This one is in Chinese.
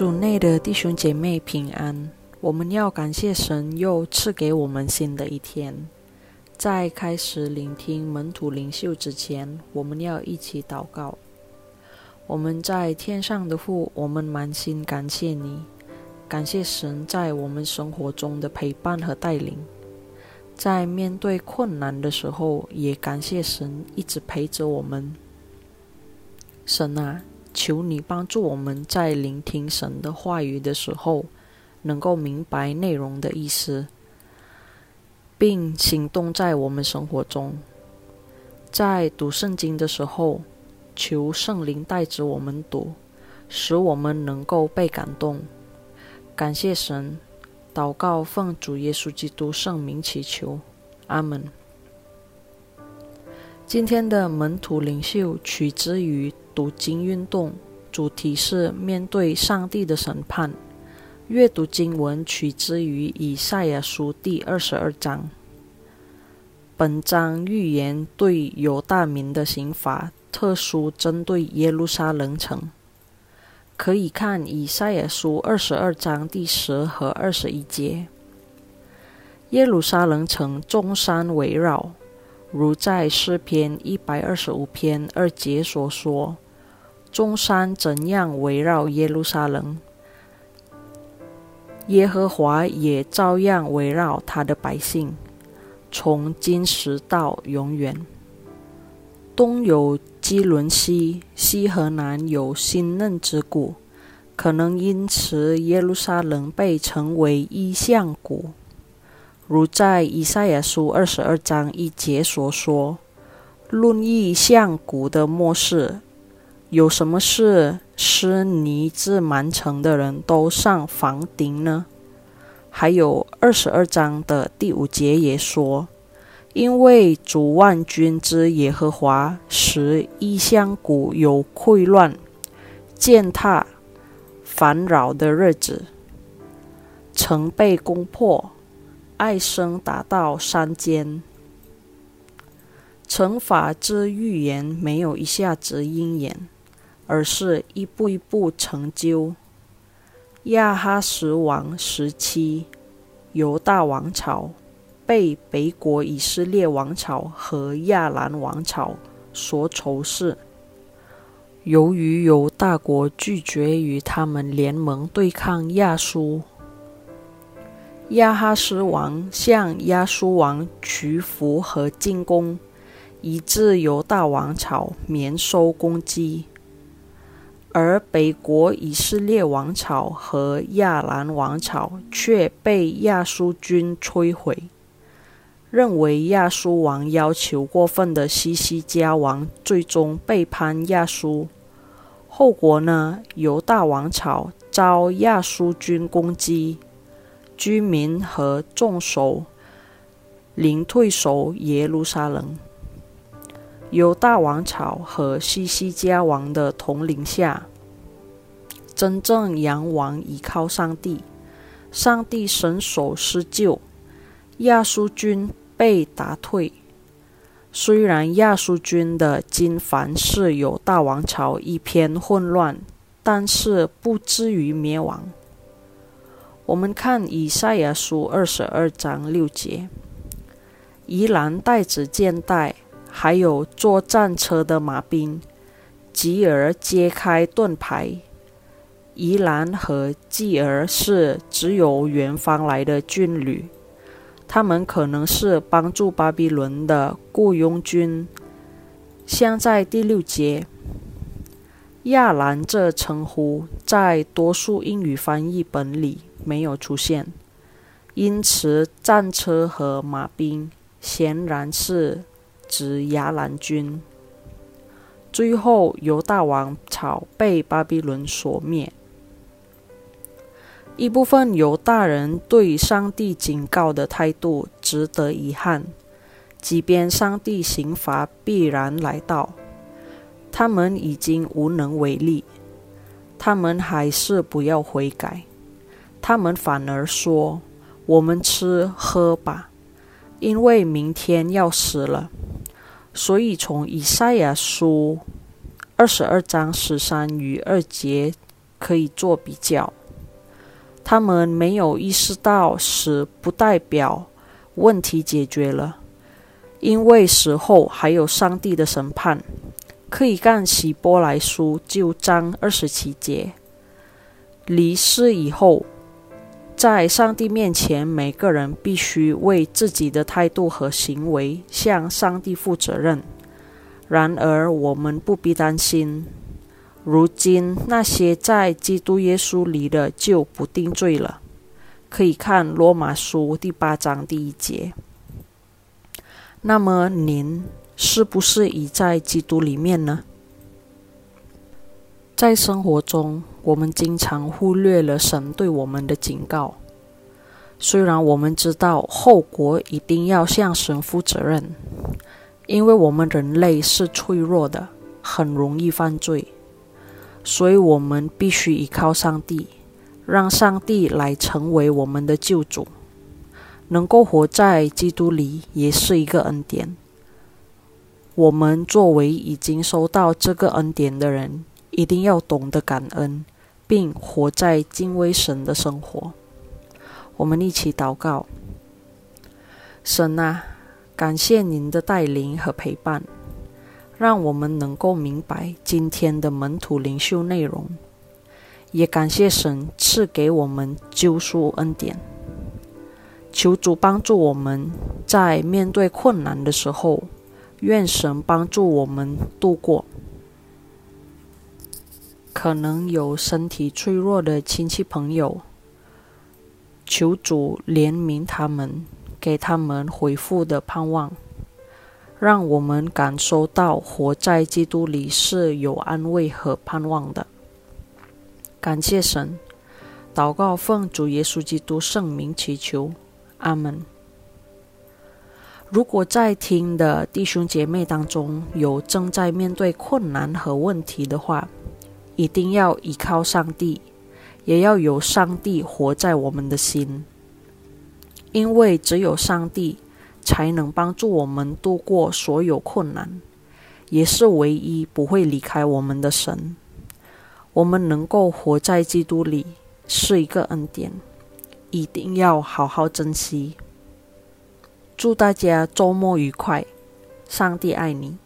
主内的弟兄姐妹平安，我们要感谢神又赐给我们新的一天。在开始聆听门徒领袖之前，我们要一起祷告。我们在天上的父，我们满心感谢你，感谢神在我们生活中的陪伴和带领。在面对困难的时候，也感谢神一直陪着我们。神啊！求你帮助我们在聆听神的话语的时候，能够明白内容的意思，并行动在我们生活中。在读圣经的时候，求圣灵带着我们读，使我们能够被感动。感谢神，祷告奉主耶稣基督圣名祈求，阿门。今天的门徒领袖取之于。读经运动主题是面对上帝的审判。阅读经文取自于以赛亚书第二十二章。本章预言对犹大民的刑罚，特殊针对耶路撒冷城。可以看以赛亚书二十二章第十和二十一节。耶路撒冷城众山围绕，如在诗篇一百二十五篇二节所说。中山怎样围绕耶路撒冷，耶和华也照样围绕他的百姓，从今时到永远。东有基伦西，西和南有新嫩之谷，可能因此耶路撒冷被称为异象谷，如在以赛亚书二十二章一节所说：“论异象谷的末世。”有什么事使尼至满城的人都上房顶呢？还有二十二章的第五节也说：“因为主万军之耶和华使异乡谷有溃乱、践踏、烦扰的日子，曾被攻破，爱声达到山间。惩罚之预言没有一下子应验。”而是一步一步成就。亚哈什王时期，犹大王朝被北国以色列王朝和亚兰王朝所仇视。由于犹大国拒绝与他们联盟对抗亚述，亚哈斯王向亚述王屈服和进攻，以致犹大王朝免受攻击。而北国以色列王朝和亚兰王朝却被亚述军摧毁。认为亚述王要求过分的西西家王最终背叛亚述，后果呢？犹大王朝遭亚述军攻击，居民和众首领退守耶路撒冷。犹大王朝和西西家王的统领下，真正仰望依靠上帝，上帝伸手施救，亚述军被打退。虽然亚述军的金凡是有大王朝一片混乱，但是不至于灭亡。我们看以赛亚书二十二章六节，宜兰带子箭袋。还有坐战车的马兵，继而揭开盾牌。宜兰和继而是只有远方来的军旅，他们可能是帮助巴比伦的雇佣军。像在第六节，亚兰这称呼在多数英语翻译本里没有出现，因此战车和马兵显然是。指亚兰军，最后犹大王朝被巴比伦所灭。一部分犹大人对上帝警告的态度值得遗憾，即便上帝刑罚必然来到，他们已经无能为力，他们还是不要悔改，他们反而说：“我们吃喝吧，因为明天要死了。”所以，从以赛亚书二十二章十三与二节可以做比较。他们没有意识到死，不代表问题解决了，因为死后还有上帝的审判。可以看希伯来书旧章二十七节。离世以后，在上帝面前，每个人必须为自己的态度和行为向上帝负责任。然而，我们不必担心。如今那些在基督耶稣里的就不定罪了。可以看罗马书第八章第一节。那么您是不是已在基督里面呢？在生活中，我们经常忽略了神对我们的警告。虽然我们知道后果一定要向神负责任，因为我们人类是脆弱的，很容易犯罪。所以，我们必须依靠上帝，让上帝来成为我们的救主。能够活在基督里，也是一个恩典。我们作为已经收到这个恩典的人，一定要懂得感恩，并活在敬畏神的生活。我们一起祷告：神啊，感谢您的带领和陪伴。让我们能够明白今天的门徒灵修内容，也感谢神赐给我们救赎恩典。求主帮助我们在面对困难的时候，愿神帮助我们度过。可能有身体脆弱的亲戚朋友，求主怜悯他们，给他们回复的盼望。让我们感受到活在基督里是有安慰和盼望的。感谢神，祷告奉主耶稣基督圣名祈求，阿门。如果在听的弟兄姐妹当中有正在面对困难和问题的话，一定要依靠上帝，也要有上帝活在我们的心，因为只有上帝。才能帮助我们度过所有困难，也是唯一不会离开我们的神。我们能够活在基督里是一个恩典，一定要好好珍惜。祝大家周末愉快，上帝爱你。